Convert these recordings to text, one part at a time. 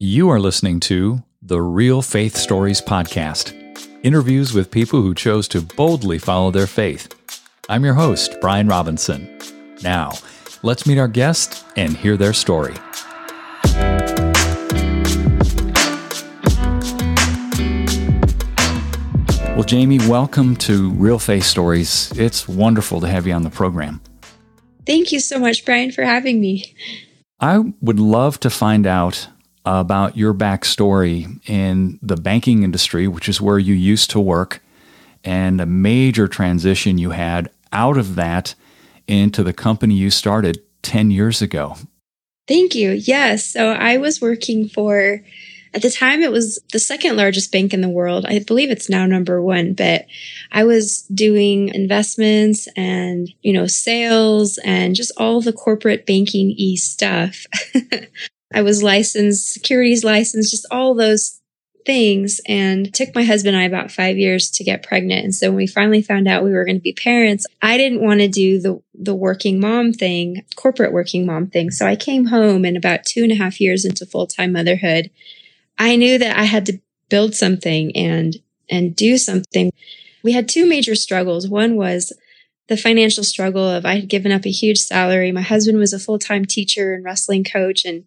You are listening to the Real Faith Stories Podcast interviews with people who chose to boldly follow their faith. I'm your host, Brian Robinson. Now, let's meet our guest and hear their story. Well, Jamie, welcome to Real Faith Stories. It's wonderful to have you on the program. Thank you so much, Brian, for having me. I would love to find out about your backstory in the banking industry, which is where you used to work, and a major transition you had out of that into the company you started 10 years ago. Thank you. Yes. So I was working for, at the time, it was the second largest bank in the world. I believe it's now number one, but I was doing investments and, you know, sales and just all the corporate banking e stuff. I was licensed, securities license, just all those things. And took my husband and I about five years to get pregnant. And so when we finally found out we were going to be parents, I didn't want to do the, the working mom thing, corporate working mom thing. So I came home and about two and a half years into full time motherhood, I knew that I had to build something and, and do something. We had two major struggles. One was the financial struggle of I had given up a huge salary. My husband was a full time teacher and wrestling coach and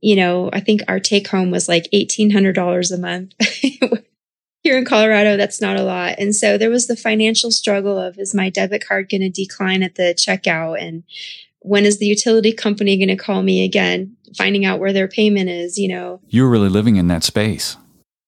you know, I think our take home was like $1,800 a month. Here in Colorado, that's not a lot. And so there was the financial struggle of is my debit card going to decline at the checkout? And when is the utility company going to call me again? Finding out where their payment is, you know. You're really living in that space.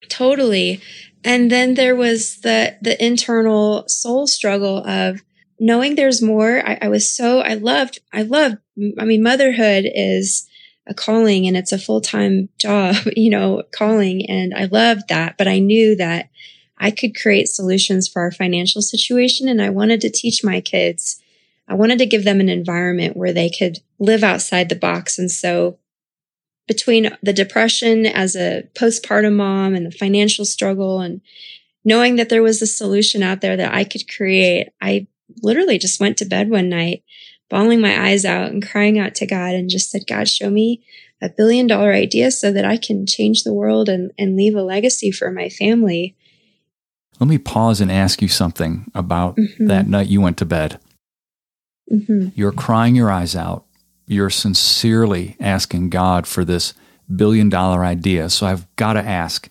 Totally. And then there was the the internal soul struggle of knowing there's more. I, I was so I loved I loved I mean motherhood is a calling and it's a full time job, you know, calling. And I loved that. But I knew that I could create solutions for our financial situation. And I wanted to teach my kids, I wanted to give them an environment where they could live outside the box. And so between the depression as a postpartum mom and the financial struggle and knowing that there was a solution out there that I could create, I literally just went to bed one night bawling my eyes out and crying out to God and just said, God, show me a billion dollar idea so that I can change the world and, and leave a legacy for my family. Let me pause and ask you something about mm-hmm. that night you went to bed. Mm-hmm. You're crying your eyes out. You're sincerely asking God for this billion dollar idea. So I've got to ask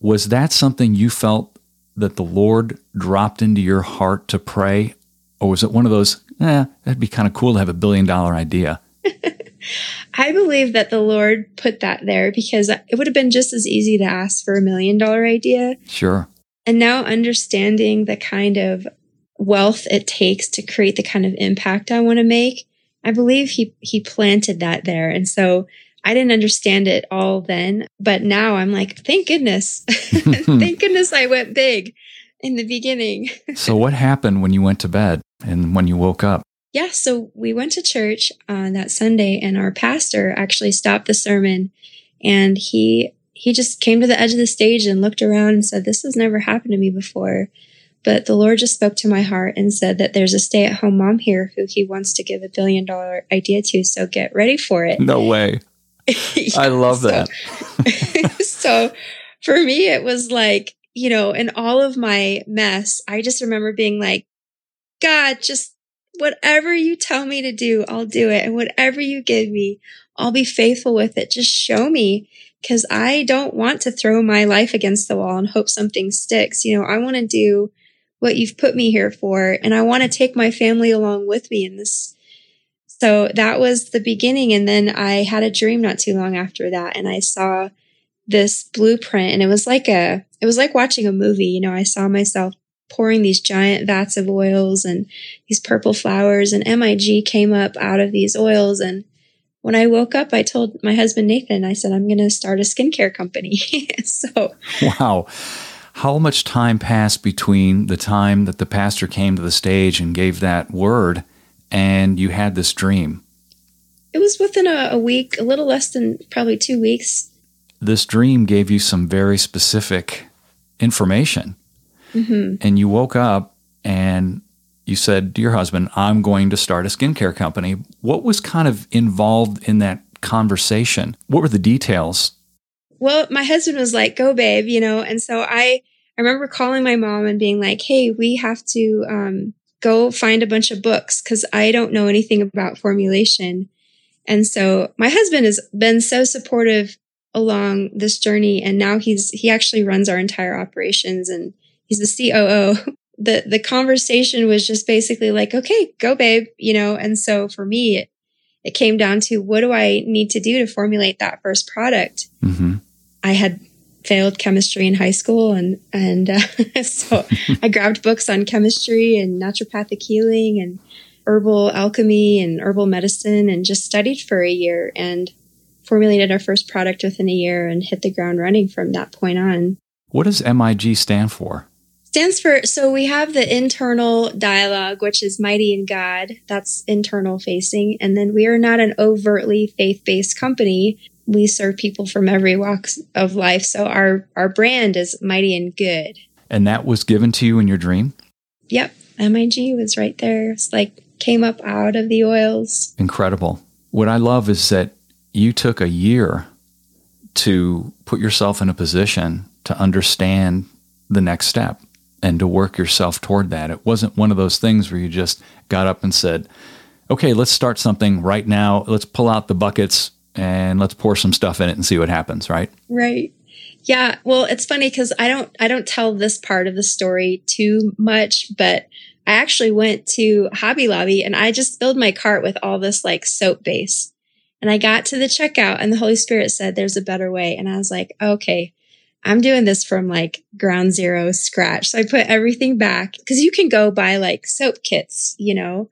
was that something you felt that the Lord dropped into your heart to pray? Or was it one of those, eh, that'd be kind of cool to have a billion dollar idea. I believe that the Lord put that there because it would have been just as easy to ask for a million dollar idea. Sure. And now understanding the kind of wealth it takes to create the kind of impact I want to make, I believe he he planted that there. And so I didn't understand it all then, but now I'm like, thank goodness. thank goodness I went big in the beginning. so what happened when you went to bed? And when you woke up? Yeah, so we went to church on that Sunday, and our pastor actually stopped the sermon, and he he just came to the edge of the stage and looked around and said, "This has never happened to me before." But the Lord just spoke to my heart and said that there's a stay at home mom here who he wants to give a billion dollar idea to. So get ready for it. No way. yeah, I love so, that. so for me, it was like, you know, in all of my mess, I just remember being like, God, just whatever you tell me to do, I'll do it. And whatever you give me, I'll be faithful with it. Just show me because I don't want to throw my life against the wall and hope something sticks. You know, I want to do what you've put me here for and I want to take my family along with me in this. So that was the beginning. And then I had a dream not too long after that and I saw this blueprint and it was like a, it was like watching a movie. You know, I saw myself pouring these giant vats of oils and these purple flowers and MIG came up out of these oils. And when I woke up, I told my husband Nathan, I said, I'm going to start a skincare company. so, wow. How much time passed between the time that the pastor came to the stage and gave that word and you had this dream? It was within a, a week, a little less than probably two weeks. This dream gave you some very specific information mm-hmm. and you woke up and you said to your husband, I'm going to start a skincare company. What was kind of involved in that conversation? What were the details well, my husband was like, go babe, you know, and so I, I remember calling my mom and being like, Hey, we have to, um, go find a bunch of books because I don't know anything about formulation. And so my husband has been so supportive along this journey. And now he's, he actually runs our entire operations and he's the COO. the, the conversation was just basically like, okay, go babe, you know? And so for me, it, it came down to what do I need to do to formulate that first product? Mm-hmm. I had failed chemistry in high school and and uh, so I grabbed books on chemistry and naturopathic healing and herbal alchemy and herbal medicine and just studied for a year and formulated our first product within a year and hit the ground running from that point on. What does MIG stand for? Stands for so we have the internal dialogue which is mighty in God that's internal facing and then we are not an overtly faith-based company we serve people from every walk of life. So our our brand is mighty and good. And that was given to you in your dream? Yep. MIG was right there. It's like came up out of the oils. Incredible. What I love is that you took a year to put yourself in a position to understand the next step and to work yourself toward that. It wasn't one of those things where you just got up and said, okay, let's start something right now. Let's pull out the buckets and let's pour some stuff in it and see what happens, right? Right. Yeah. Well, it's funny because I don't I don't tell this part of the story too much, but I actually went to Hobby Lobby and I just filled my cart with all this like soap base. And I got to the checkout and the Holy Spirit said there's a better way. And I was like, okay, I'm doing this from like ground zero scratch. So I put everything back because you can go buy like soap kits, you know.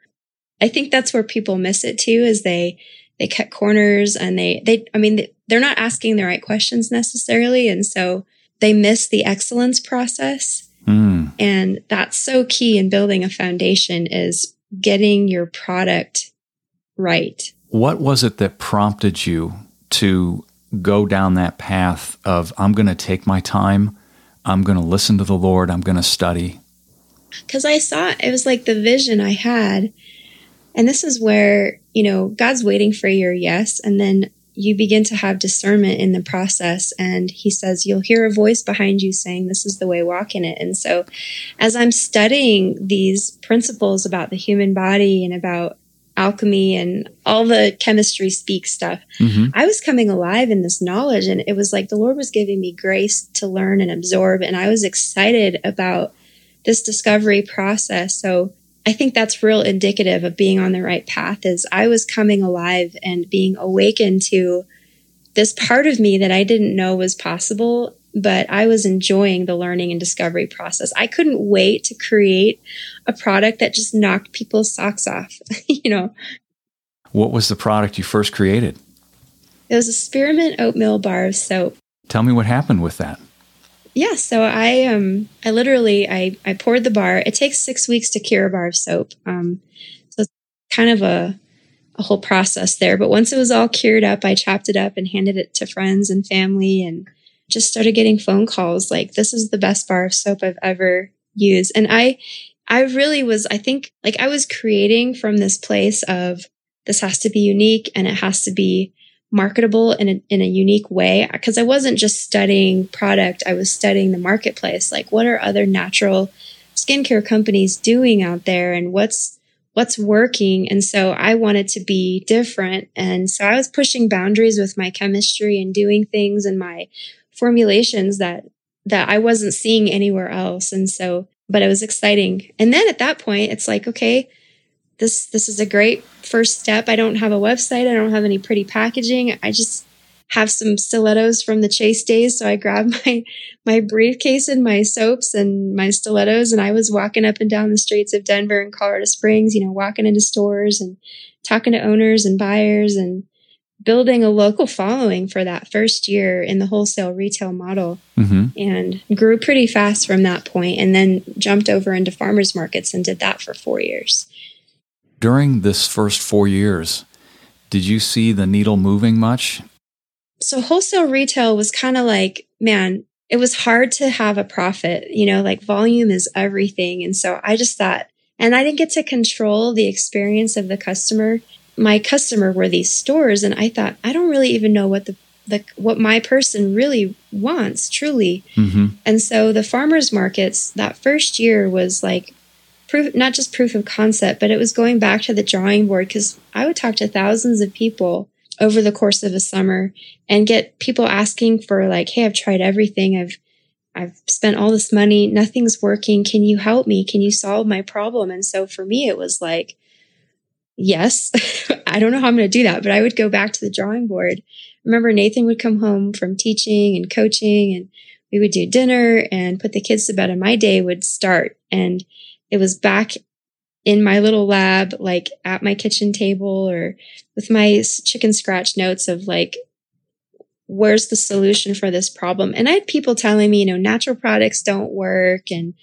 I think that's where people miss it too, is they they cut corners and they, they, I mean, they're not asking the right questions necessarily. And so they miss the excellence process. Mm. And that's so key in building a foundation is getting your product right. What was it that prompted you to go down that path of, I'm going to take my time, I'm going to listen to the Lord, I'm going to study? Because I saw it was like the vision I had. And this is where you know, God's waiting for your yes. And then you begin to have discernment in the process. And he says, you'll hear a voice behind you saying, this is the way, walk in it. And so as I'm studying these principles about the human body and about alchemy and all the chemistry speak stuff, mm-hmm. I was coming alive in this knowledge. And it was like the Lord was giving me grace to learn and absorb. And I was excited about this discovery process. So I think that's real indicative of being on the right path is I was coming alive and being awakened to this part of me that I didn't know was possible, but I was enjoying the learning and discovery process. I couldn't wait to create a product that just knocked people's socks off, you know. What was the product you first created? It was a spearmint oatmeal bar of soap. Tell me what happened with that yeah, so I um I literally I I poured the bar. It takes six weeks to cure a bar of soap. Um, so it's kind of a a whole process there. But once it was all cured up, I chopped it up and handed it to friends and family, and just started getting phone calls like, "This is the best bar of soap I've ever used." And I I really was. I think like I was creating from this place of this has to be unique and it has to be marketable in a, in a unique way because I wasn't just studying product, I was studying the marketplace. Like, what are other natural skincare companies doing out there and what's what's working and so i wanted to be different and so i was pushing boundaries with my chemistry and doing things and my formulations that that i wasn't seeing anywhere else and so but it was exciting and then at that point it's like okay this this is a great first step. I don't have a website. I don't have any pretty packaging. I just have some stilettos from the Chase days. So I grabbed my my briefcase and my soaps and my stilettos and I was walking up and down the streets of Denver and Colorado Springs, you know, walking into stores and talking to owners and buyers and building a local following for that first year in the wholesale retail model mm-hmm. and grew pretty fast from that point and then jumped over into farmers markets and did that for four years during this first four years, did you see the needle moving much? So wholesale retail was kind of like, man, it was hard to have a profit, you know, like volume is everything. And so I just thought, and I didn't get to control the experience of the customer. My customer were these stores. And I thought, I don't really even know what the the what my person really wants truly. Mm-hmm. And so the farmers markets that first year was like proof not just proof of concept, but it was going back to the drawing board cuz I would talk to thousands of people over the course of a summer and get people asking for like, "Hey, I've tried everything. I've I've spent all this money, nothing's working. Can you help me? Can you solve my problem?" And so for me it was like yes, I don't know how I'm going to do that, but I would go back to the drawing board. Remember, Nathan would come home from teaching and coaching, and we would do dinner and put the kids to bed, and my day would start. And it was back in my little lab, like at my kitchen table or with my chicken scratch notes of like, where's the solution for this problem? And I had people telling me, you know, natural products don't work and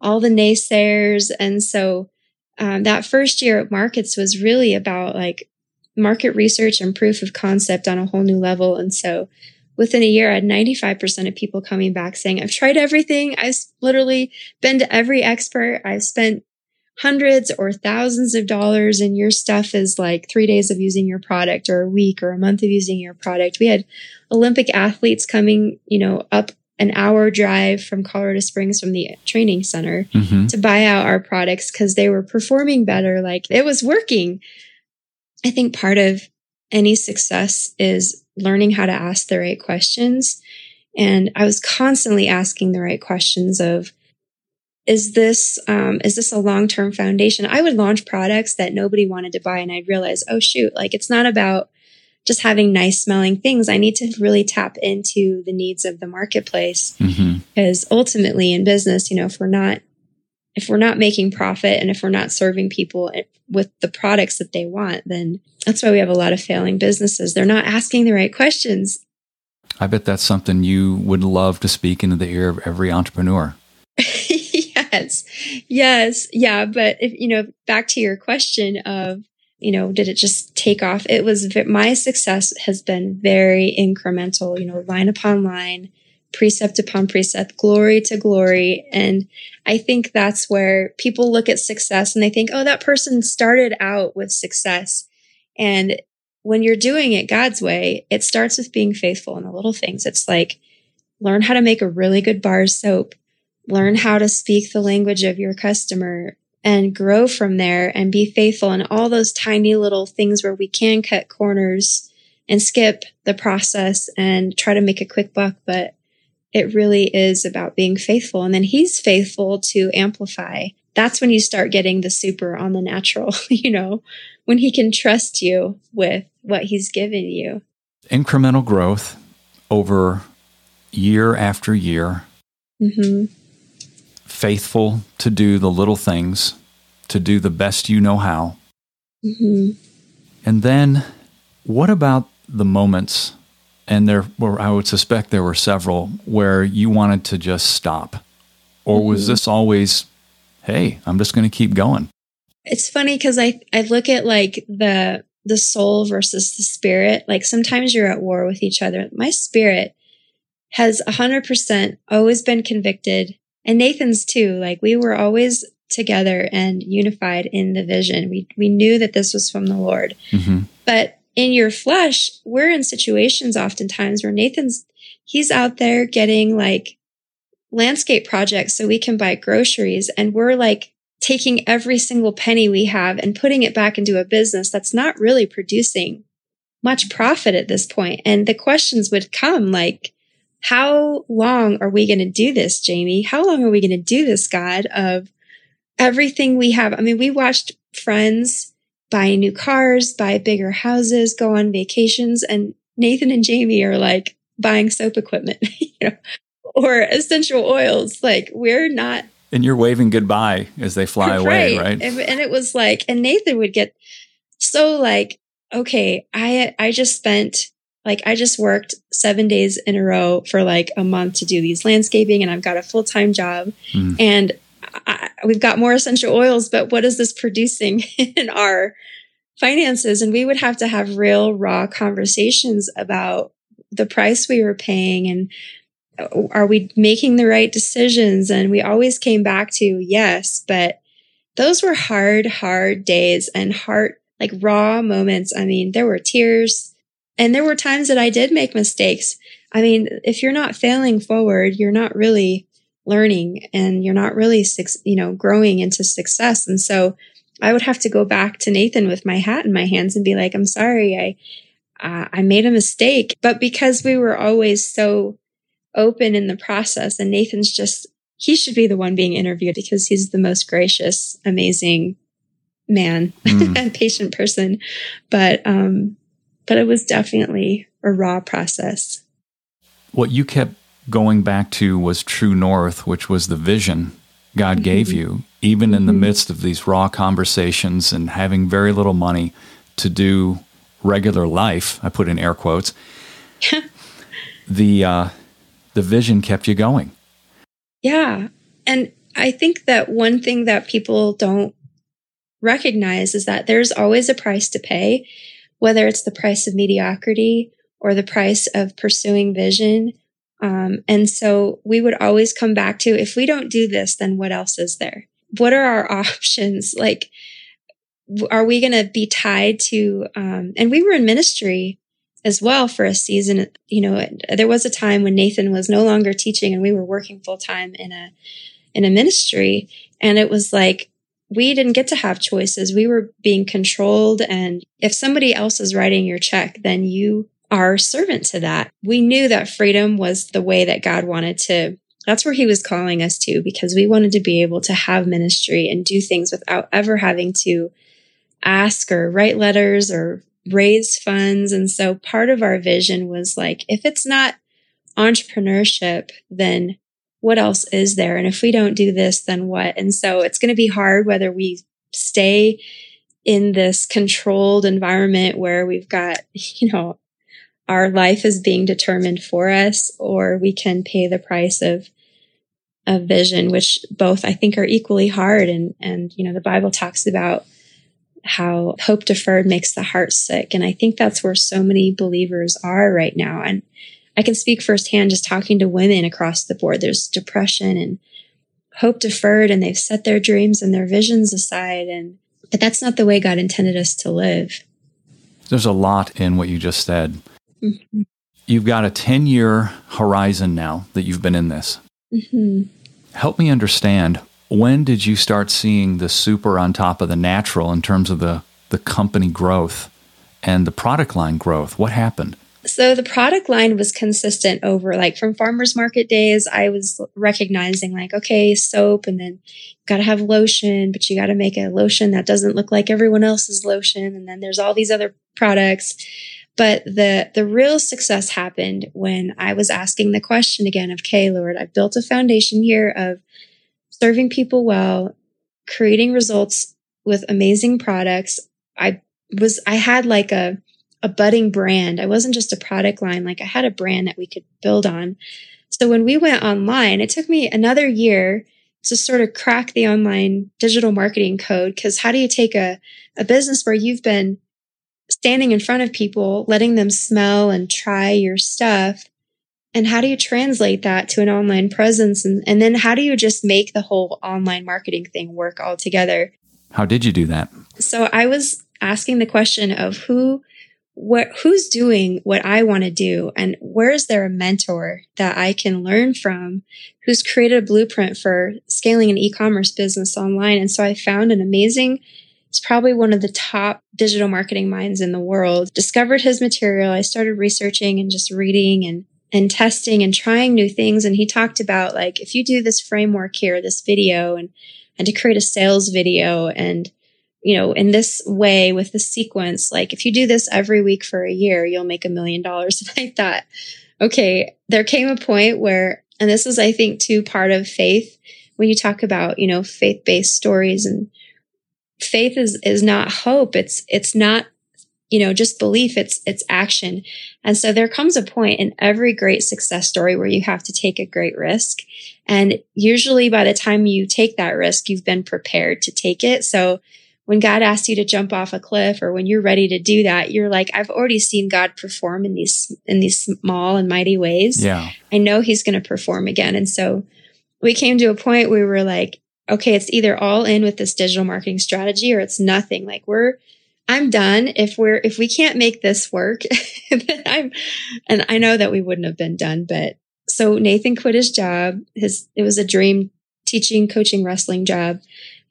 all the naysayers. And so um, that first year at markets was really about like market research and proof of concept on a whole new level. And so within a year, I had 95% of people coming back saying, I've tried everything. I've literally been to every expert. I've spent hundreds or thousands of dollars and your stuff is like three days of using your product or a week or a month of using your product. We had Olympic athletes coming, you know, up an hour drive from Colorado Springs from the training center mm-hmm. to buy out our products because they were performing better. Like it was working. I think part of any success is learning how to ask the right questions. And I was constantly asking the right questions of, is this um, is this a long term foundation? I would launch products that nobody wanted to buy, and I'd realize, oh shoot, like it's not about just having nice smelling things. I need to really tap into the needs of the marketplace mm-hmm. because ultimately in business, you know, if we're not if we're not making profit and if we're not serving people with the products that they want, then that's why we have a lot of failing businesses. They're not asking the right questions. I bet that's something you would love to speak into the ear of every entrepreneur. yes. Yes. Yeah. But if, you know, back to your question of you know, did it just take off? It was my success has been very incremental, you know, line upon line, precept upon precept, glory to glory. And I think that's where people look at success and they think, oh, that person started out with success. And when you're doing it God's way, it starts with being faithful in the little things. It's like learn how to make a really good bar soap, learn how to speak the language of your customer, and grow from there and be faithful in all those tiny little things where we can cut corners and skip the process and try to make a quick buck. But it really is about being faithful. And then he's faithful to amplify. That's when you start getting the super on the natural, you know, when he can trust you with what he's given you. Incremental growth over year after year. Mm-hmm faithful to do the little things, to do the best you know how. Mm-hmm. And then, what about the moments? And there were, I would suspect there were several where you wanted to just stop. Or mm-hmm. was this always, hey, I'm just going to keep going? It's funny because I, I look at like the the soul versus the spirit. Like sometimes you're at war with each other. My spirit has 100% always been convicted and Nathan's too. Like we were always together and unified in the vision. We we knew that this was from the Lord. Mm-hmm. But in your flesh, we're in situations oftentimes where Nathan's he's out there getting like landscape projects so we can buy groceries and we're like taking every single penny we have and putting it back into a business that's not really producing much profit at this point. And the questions would come like, how long are we going to do this, Jamie? How long are we going to do this, God, of everything we have? I mean, we watched friends buy new cars, buy bigger houses, go on vacations, and Nathan and Jamie are like buying soap equipment, you know, or essential oils. Like we're not. And you're waving goodbye as they fly right. away, right? And, and it was like, and Nathan would get so like, okay, I I just spent like I just worked seven days in a row for like a month to do these landscaping and I've got a full time job mm. and I, we've got more essential oils, but what is this producing in our finances? And we would have to have real raw conversations about the price we were paying and uh, are we making the right decisions? And we always came back to yes, but those were hard, hard days and hard, like raw moments. I mean, there were tears And there were times that I did make mistakes. I mean, if you're not failing forward, you're not really learning and you're not really, you know, growing into success. And so I would have to go back to Nathan with my hat in my hands and be like, I'm sorry, I, uh, I made a mistake. But because we were always so open in the process and Nathan's just, he should be the one being interviewed because he's the most gracious, amazing man mm. and patient person. But, um, but it was definitely a raw process. What you kept going back to was true north, which was the vision God mm-hmm. gave you, even in the mm-hmm. midst of these raw conversations and having very little money to do regular life. I put in air quotes. the uh, the vision kept you going. Yeah, and I think that one thing that people don't recognize is that there's always a price to pay, whether it's the price of mediocrity or the price of pursuing vision um, and so we would always come back to if we don't do this, then what else is there? What are our options? Like, are we going to be tied to, um, and we were in ministry as well for a season. You know, there was a time when Nathan was no longer teaching and we were working full time in a, in a ministry. And it was like, we didn't get to have choices. We were being controlled. And if somebody else is writing your check, then you are servant to that. We knew that freedom was the way that God wanted to, that's where he was calling us to because we wanted to be able to have ministry and do things without ever having to ask or write letters or raise funds. And so part of our vision was like, if it's not entrepreneurship, then what else is there? And if we don't do this, then what? And so it's going to be hard whether we stay in this controlled environment where we've got, you know, our life is being determined for us, or we can pay the price of of vision, which both I think are equally hard. And and you know, the Bible talks about how hope deferred makes the heart sick. And I think that's where so many believers are right now. And I can speak firsthand just talking to women across the board. There's depression and hope deferred, and they've set their dreams and their visions aside. And but that's not the way God intended us to live. There's a lot in what you just said. Mm-hmm. You've got a 10 year horizon now that you've been in this. Mm-hmm. Help me understand when did you start seeing the super on top of the natural in terms of the, the company growth and the product line growth? What happened? So the product line was consistent over like from farmers market days. I was recognizing like, okay, soap and then got to have lotion, but you got to make a lotion that doesn't look like everyone else's lotion. And then there's all these other products. But the, the real success happened when I was asking the question again of, okay, Lord, I've built a foundation here of serving people well, creating results with amazing products. I was, I had like a, a budding brand. I wasn't just a product line. Like I had a brand that we could build on. So when we went online, it took me another year to sort of crack the online digital marketing code. Cause how do you take a, a business where you've been standing in front of people, letting them smell and try your stuff. And how do you translate that to an online presence? And, and then how do you just make the whole online marketing thing work all together? How did you do that? So I was asking the question of who, what, who's doing what I want to do and where is there a mentor that I can learn from who's created a blueprint for scaling an e-commerce business online. And so I found an amazing, it's probably one of the top digital marketing minds in the world. Discovered his material. I started researching and just reading and and testing and trying new things. And he talked about like, if you do this framework here, this video and, and to create a sales video and, you know, in this way with the sequence, like if you do this every week for a year, you'll make a million dollars. And I thought, okay, there came a point where, and this is, I think, too part of faith. When you talk about, you know, faith based stories and faith is is not hope. It's it's not you know just belief. It's it's action. And so there comes a point in every great success story where you have to take a great risk. And usually by the time you take that risk you've been prepared to take it. So when God asks you to jump off a cliff or when you're ready to do that, you're like, I've already seen God perform in these, in these small and mighty ways. Yeah. I know he's going to perform again. And so we came to a point where we were like, okay, it's either all in with this digital marketing strategy or it's nothing. Like we're I'm done. If we're, if we can't make this work, then I'm, and I know that we wouldn't have been done, but so Nathan quit his job. His, it was a dream teaching, coaching, wrestling job.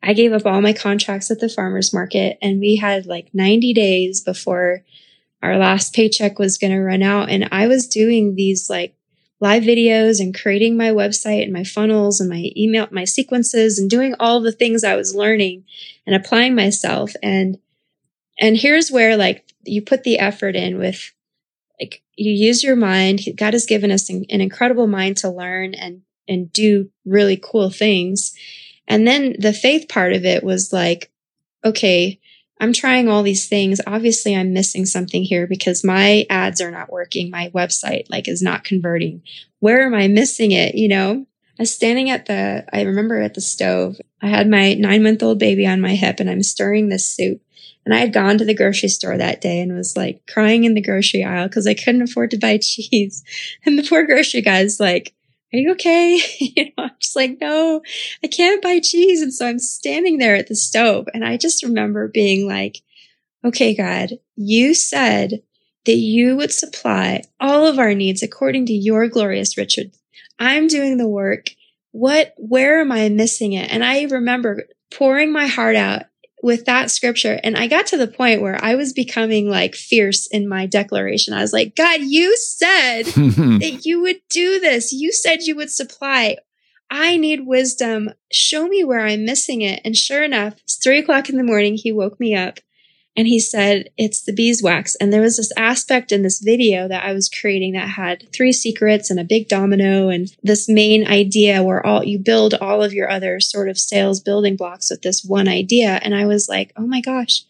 I gave up all my contracts at the farmer's market and we had like 90 days before our last paycheck was going to run out. And I was doing these like live videos and creating my website and my funnels and my email, my sequences and doing all the things I was learning and applying myself. And, and here's where like you put the effort in with like you use your mind. God has given us an, an incredible mind to learn and, and do really cool things. And then the faith part of it was like, okay, I'm trying all these things. Obviously, I'm missing something here because my ads are not working. My website like is not converting. Where am I missing it? You know, I was standing at the, I remember at the stove. I had my nine month old baby on my hip and I'm stirring this soup. And I had gone to the grocery store that day and was like crying in the grocery aisle because I couldn't afford to buy cheese. And the poor grocery guy's like, are you okay? you know, I'm just like, no, I can't buy cheese. And so I'm standing there at the stove and I just remember being like, okay, God, you said that you would supply all of our needs according to your glorious riches. I'm doing the work. What, where am I missing it? And I remember pouring my heart out with that scripture. And I got to the point where I was becoming like fierce in my declaration. I was like, God, you said that you would do this. You said you would supply. I need wisdom. Show me where I'm missing it. And sure enough, it's three o'clock in the morning. He woke me up and he said, It's the beeswax. And there was this aspect in this video that I was creating that had three secrets and a big domino and this main idea where all you build all of your other sort of sales building blocks with this one idea. And I was like, Oh my gosh,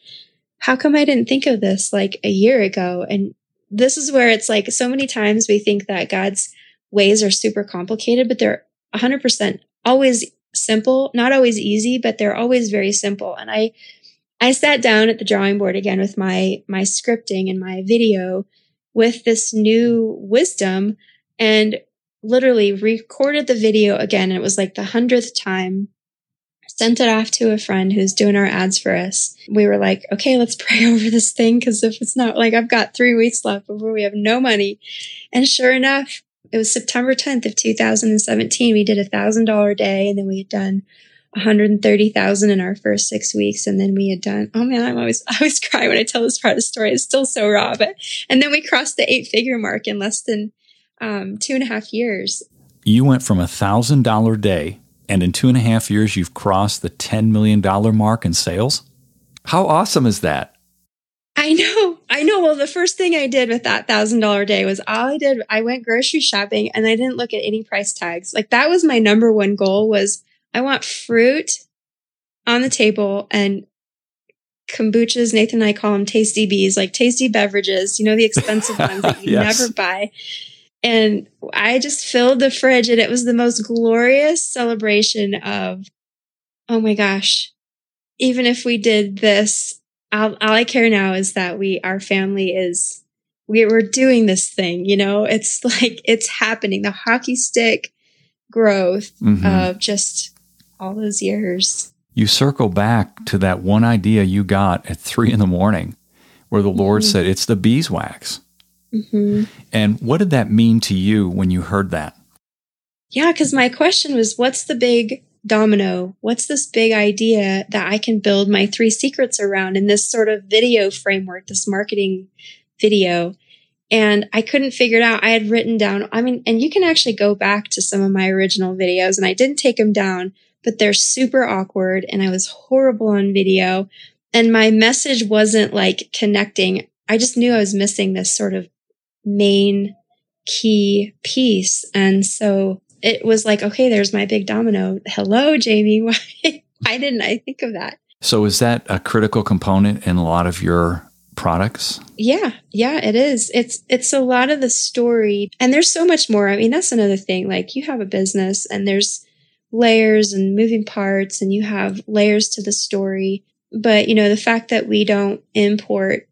how come I didn't think of this like a year ago? And this is where it's like so many times we think that God's ways are super complicated, but they're 100% always simple, not always easy, but they're always very simple. And I I sat down at the drawing board again with my my scripting and my video with this new wisdom and literally recorded the video again. And it was like the hundredth time. Sent it off to a friend who's doing our ads for us. We were like, okay, let's pray over this thing because if it's not like I've got three weeks left before we have no money. And sure enough, it was September 10th of 2017. We did a thousand dollar day and then we had done 130,000 in our first six weeks. And then we had done, oh man, I'm always, I always cry when I tell this part of the story. It's still so raw, but, and then we crossed the eight figure mark in less than um, two and a half years. You went from a thousand dollar day and in two and a half years, you've crossed the $10 million mark in sales. How awesome is that? I know. I know. Well, the first thing I did with that thousand dollar day was all I did. I went grocery shopping and I didn't look at any price tags. Like that was my number one goal was I want fruit on the table and kombuchas. Nathan and I call them tasty bees, like tasty beverages, you know, the expensive ones that you yes. never buy. And I just filled the fridge and it was the most glorious celebration of, oh my gosh, even if we did this, all, all I care now is that we, our family is, we, we're doing this thing, you know, it's like, it's happening. The hockey stick growth mm-hmm. of just all those years. You circle back to that one idea you got at three in the morning where the mm-hmm. Lord said, It's the beeswax. Mm-hmm. And what did that mean to you when you heard that? Yeah, because my question was, What's the big domino? What's this big idea that I can build my three secrets around in this sort of video framework, this marketing video? And I couldn't figure it out. I had written down, I mean, and you can actually go back to some of my original videos and I didn't take them down, but they're super awkward and I was horrible on video and my message wasn't like connecting. I just knew I was missing this sort of main key piece. And so it was like, okay, there's my big domino. Hello, Jamie. Why, why didn't I think of that? So is that a critical component in a lot of your products? Yeah, yeah, it is. It's it's a lot of the story and there's so much more. I mean, that's another thing. Like you have a business and there's layers and moving parts and you have layers to the story. But, you know, the fact that we don't import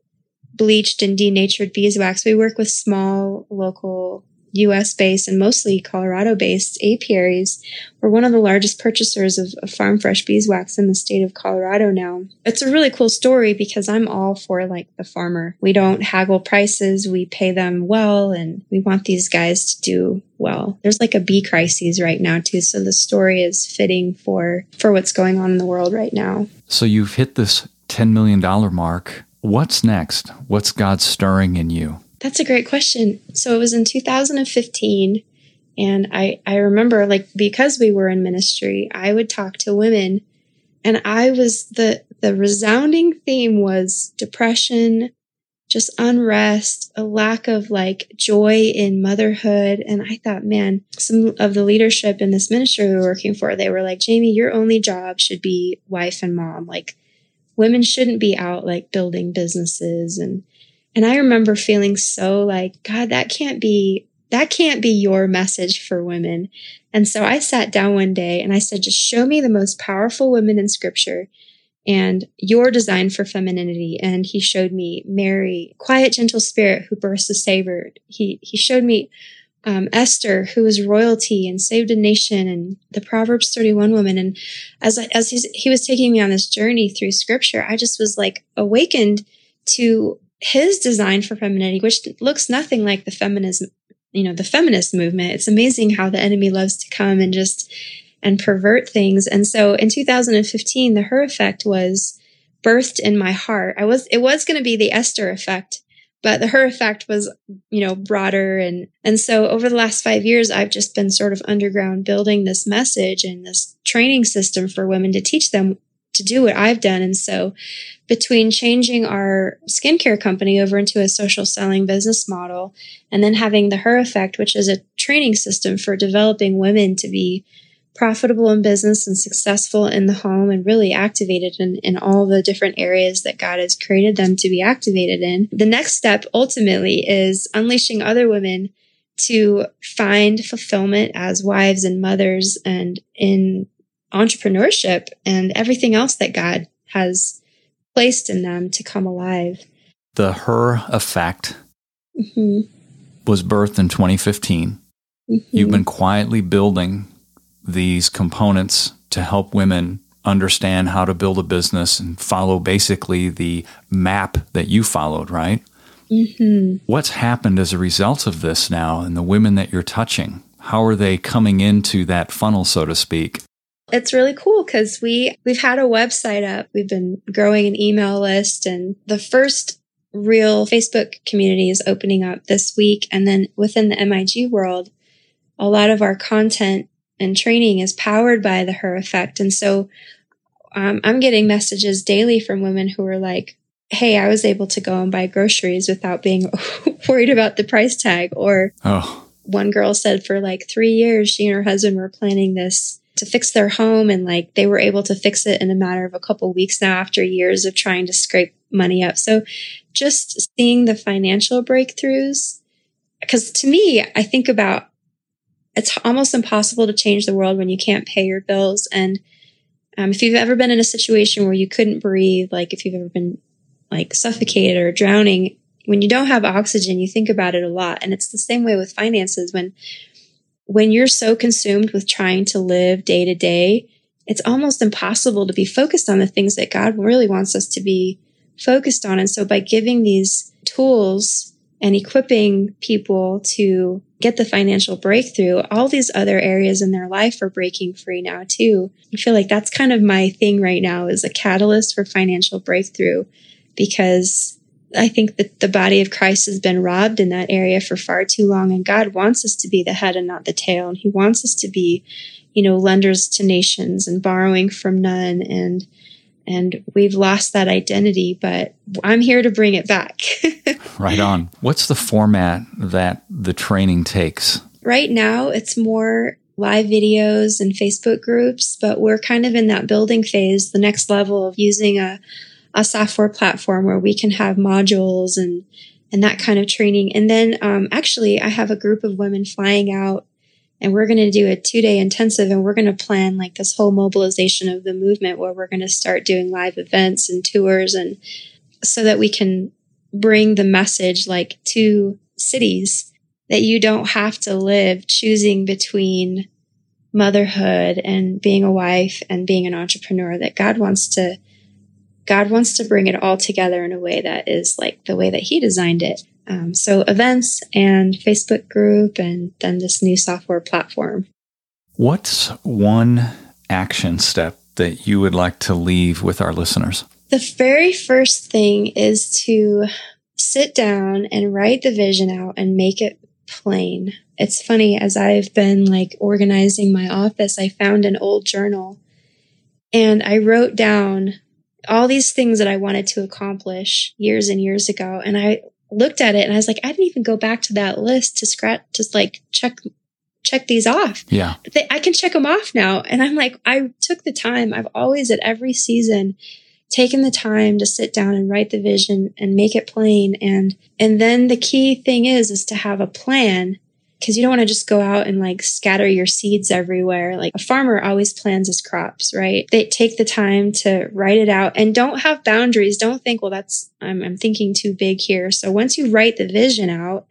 bleached and denatured beeswax, we work with small local US based and mostly Colorado based apiaries. We're one of the largest purchasers of, of, farm fresh beeswax in the state of Colorado now. It's a really cool story because I'm all for like the farmer. We don't haggle prices, we pay them well, and we want these guys to do well. There's like a bee crisis right now too, so the story is fitting for for what's going on in the world right now. So you've hit this $10 million mark. What's next? What's God stirring in you? That's a great question. So it was in 2015 and I I remember like because we were in ministry, I would talk to women and I was the the resounding theme was depression, just unrest, a lack of like joy in motherhood. And I thought, man, some of the leadership in this ministry we were working for, they were like, Jamie, your only job should be wife and mom. Like women shouldn't be out like building businesses and and I remember feeling so like, God, that can't be, that can't be your message for women. And so I sat down one day and I said, just show me the most powerful women in scripture and your design for femininity. And he showed me Mary, quiet, gentle spirit who bursts a Savior. He, he showed me um, Esther, who was royalty and saved a nation, and the Proverbs 31 woman. And as as he was taking me on this journey through Scripture, I just was like awakened to his design for femininity, which looks nothing like the feminism, you know, the feminist movement. It's amazing how the enemy loves to come and just and pervert things. And so in 2015, the Her Effect was birthed in my heart. I was it was going to be the Esther effect, but the Her Effect was, you know, broader and and so over the last 5 years I've just been sort of underground building this message and this training system for women to teach them to do what I've done. And so between changing our skincare company over into a social selling business model and then having the Her Effect, which is a training system for developing women to be profitable in business and successful in the home and really activated in, in all the different areas that God has created them to be activated in. The next step ultimately is unleashing other women to find fulfillment as wives and mothers and in entrepreneurship and everything else that God has placed in them to come alive. The Her Effect mm-hmm. was birthed in 2015. Mm-hmm. You've been quietly building these components to help women understand how to build a business and follow basically the map that you followed, right? Mm-hmm. What's happened as a result of this now and the women that you're touching? How are they coming into that funnel, so to speak? It's really cool because we we've had a website up. We've been growing an email list and the first real Facebook community is opening up this week. And then within the MIG world, a lot of our content and training is powered by the Her Effect. And so um, I'm getting messages daily from women who are like, Hey, I was able to go and buy groceries without being worried about the price tag. Or oh. one girl said for like three years, she and her husband were planning this to fix their home and like they were able to fix it in a matter of a couple weeks now after years of trying to scrape money up. So just seeing the financial breakthroughs because to me, I think about it's almost impossible to change the world when you can't pay your bills. And um, if you've ever been in a situation where you couldn't breathe, like if you've ever been like suffocated or drowning, when you don't have oxygen, you think about it a lot. And it's the same way with finances. When when you're so consumed with trying to live day to day, it's almost impossible to be focused on the things that God really wants us to be focused on. And so by giving these tools and equipping people to get the financial breakthrough, all these other areas in their life are breaking free now too. I feel like that's kind of my thing right now is a catalyst for financial breakthrough because I think that the body of Christ has been robbed in that area for far too long. And God wants us to be the head and not the tail. And He wants us to be, you know, lenders to nations and borrowing from none. And, and we've lost that identity, but I'm here to bring it back. right on. What's the format that the training takes? Right now, it's more live videos and Facebook groups, but we're kind of in that building phase, the next level of using a a software platform where we can have modules and and that kind of training. And then um, actually, I have a group of women flying out, and we're going to do a two day intensive, and we're going to plan like this whole mobilization of the movement where we're going to start doing live events and tours, and so that we can bring the message like to cities that you don't have to live choosing between motherhood and being a wife and being an entrepreneur that God wants to God wants to bring it all together in a way that is like the way that he designed it. Um, so events and Facebook group and then this new software platform. What's one action step that you would like to leave with our listeners? The very first thing is to sit down and write the vision out and make it plain. It's funny, as I've been like organizing my office, I found an old journal and I wrote down all these things that I wanted to accomplish years and years ago. And I looked at it and I was like, I didn't even go back to that list to scratch, just like check, check these off. Yeah. I can check them off now. And I'm like, I took the time. I've always at every season taken the time to sit down and write the vision and make it plain. And, and then the key thing is, is to have a plan because you don't want to just go out and like scatter your seeds everywhere. Like a farmer always plans his crops, right? They take the time to write it out and don't have boundaries. Don't think, well, that's, I'm, I'm thinking too big here. So once you write the vision out,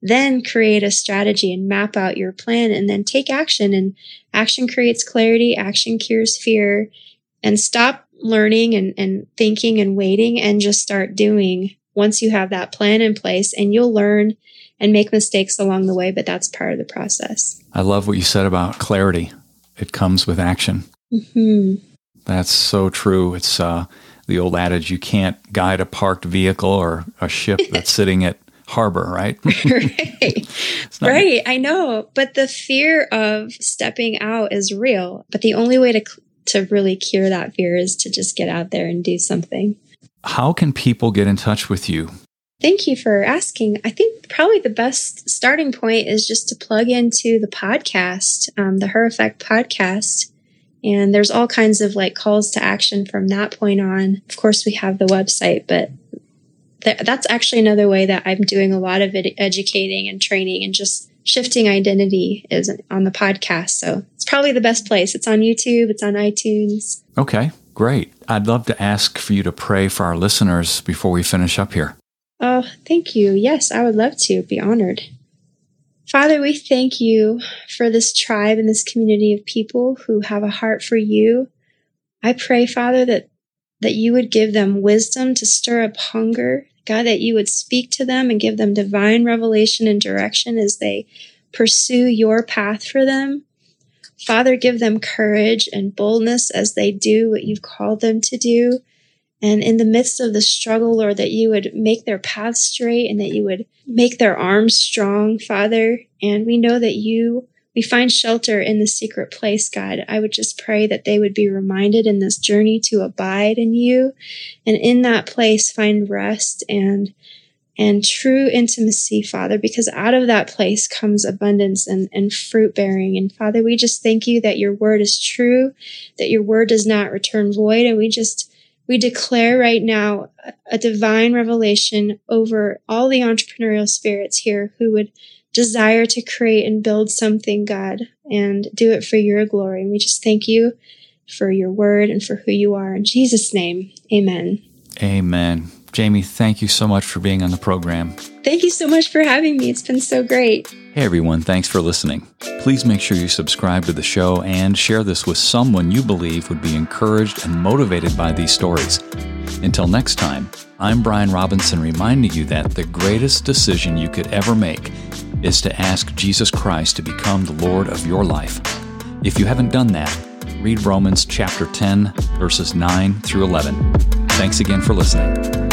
then create a strategy and map out your plan and then take action and action creates clarity. Action cures fear and stop learning and, and thinking and waiting and just start doing once you have that plan in place and you'll learn and make mistakes along the way, but that's part of the process. I love what you said about clarity. It comes with action. Mm-hmm. That's so true. It's uh, the old adage you can't guide a parked vehicle or a ship that's sitting at harbor, right? right. right. I know. But the fear of stepping out is real. But the only way to, to really cure that fear is to just get out there and do something. How can people get in touch with you? Thank you for asking. I think probably the best starting point is just to plug into the podcast, um, the Her Effect podcast. And there's all kinds of like calls to action from that point on. Of course, we have the website, but th- that's actually another way that I'm doing a lot of ed- educating and training and just shifting identity is on the podcast. So it's probably the best place. It's on YouTube, it's on iTunes. Okay, great. I'd love to ask for you to pray for our listeners before we finish up here. Oh, thank you. Yes, I would love to be honored. Father, we thank you for this tribe and this community of people who have a heart for you. I pray, Father, that, that you would give them wisdom to stir up hunger. God, that you would speak to them and give them divine revelation and direction as they pursue your path for them. Father, give them courage and boldness as they do what you've called them to do. And in the midst of the struggle, Lord, that you would make their path straight and that you would make their arms strong, Father. And we know that you, we find shelter in the secret place, God. I would just pray that they would be reminded in this journey to abide in you and in that place find rest and and true intimacy, Father, because out of that place comes abundance and, and fruit bearing. And Father, we just thank you that your word is true, that your word does not return void. And we just we declare right now a divine revelation over all the entrepreneurial spirits here who would desire to create and build something, God, and do it for your glory. And we just thank you for your word and for who you are. In Jesus' name, amen. Amen. Jamie, thank you so much for being on the program. Thank you so much for having me. It's been so great. Hey everyone, thanks for listening. Please make sure you subscribe to the show and share this with someone you believe would be encouraged and motivated by these stories. Until next time, I'm Brian Robinson reminding you that the greatest decision you could ever make is to ask Jesus Christ to become the Lord of your life. If you haven't done that, read Romans chapter 10, verses 9 through 11. Thanks again for listening.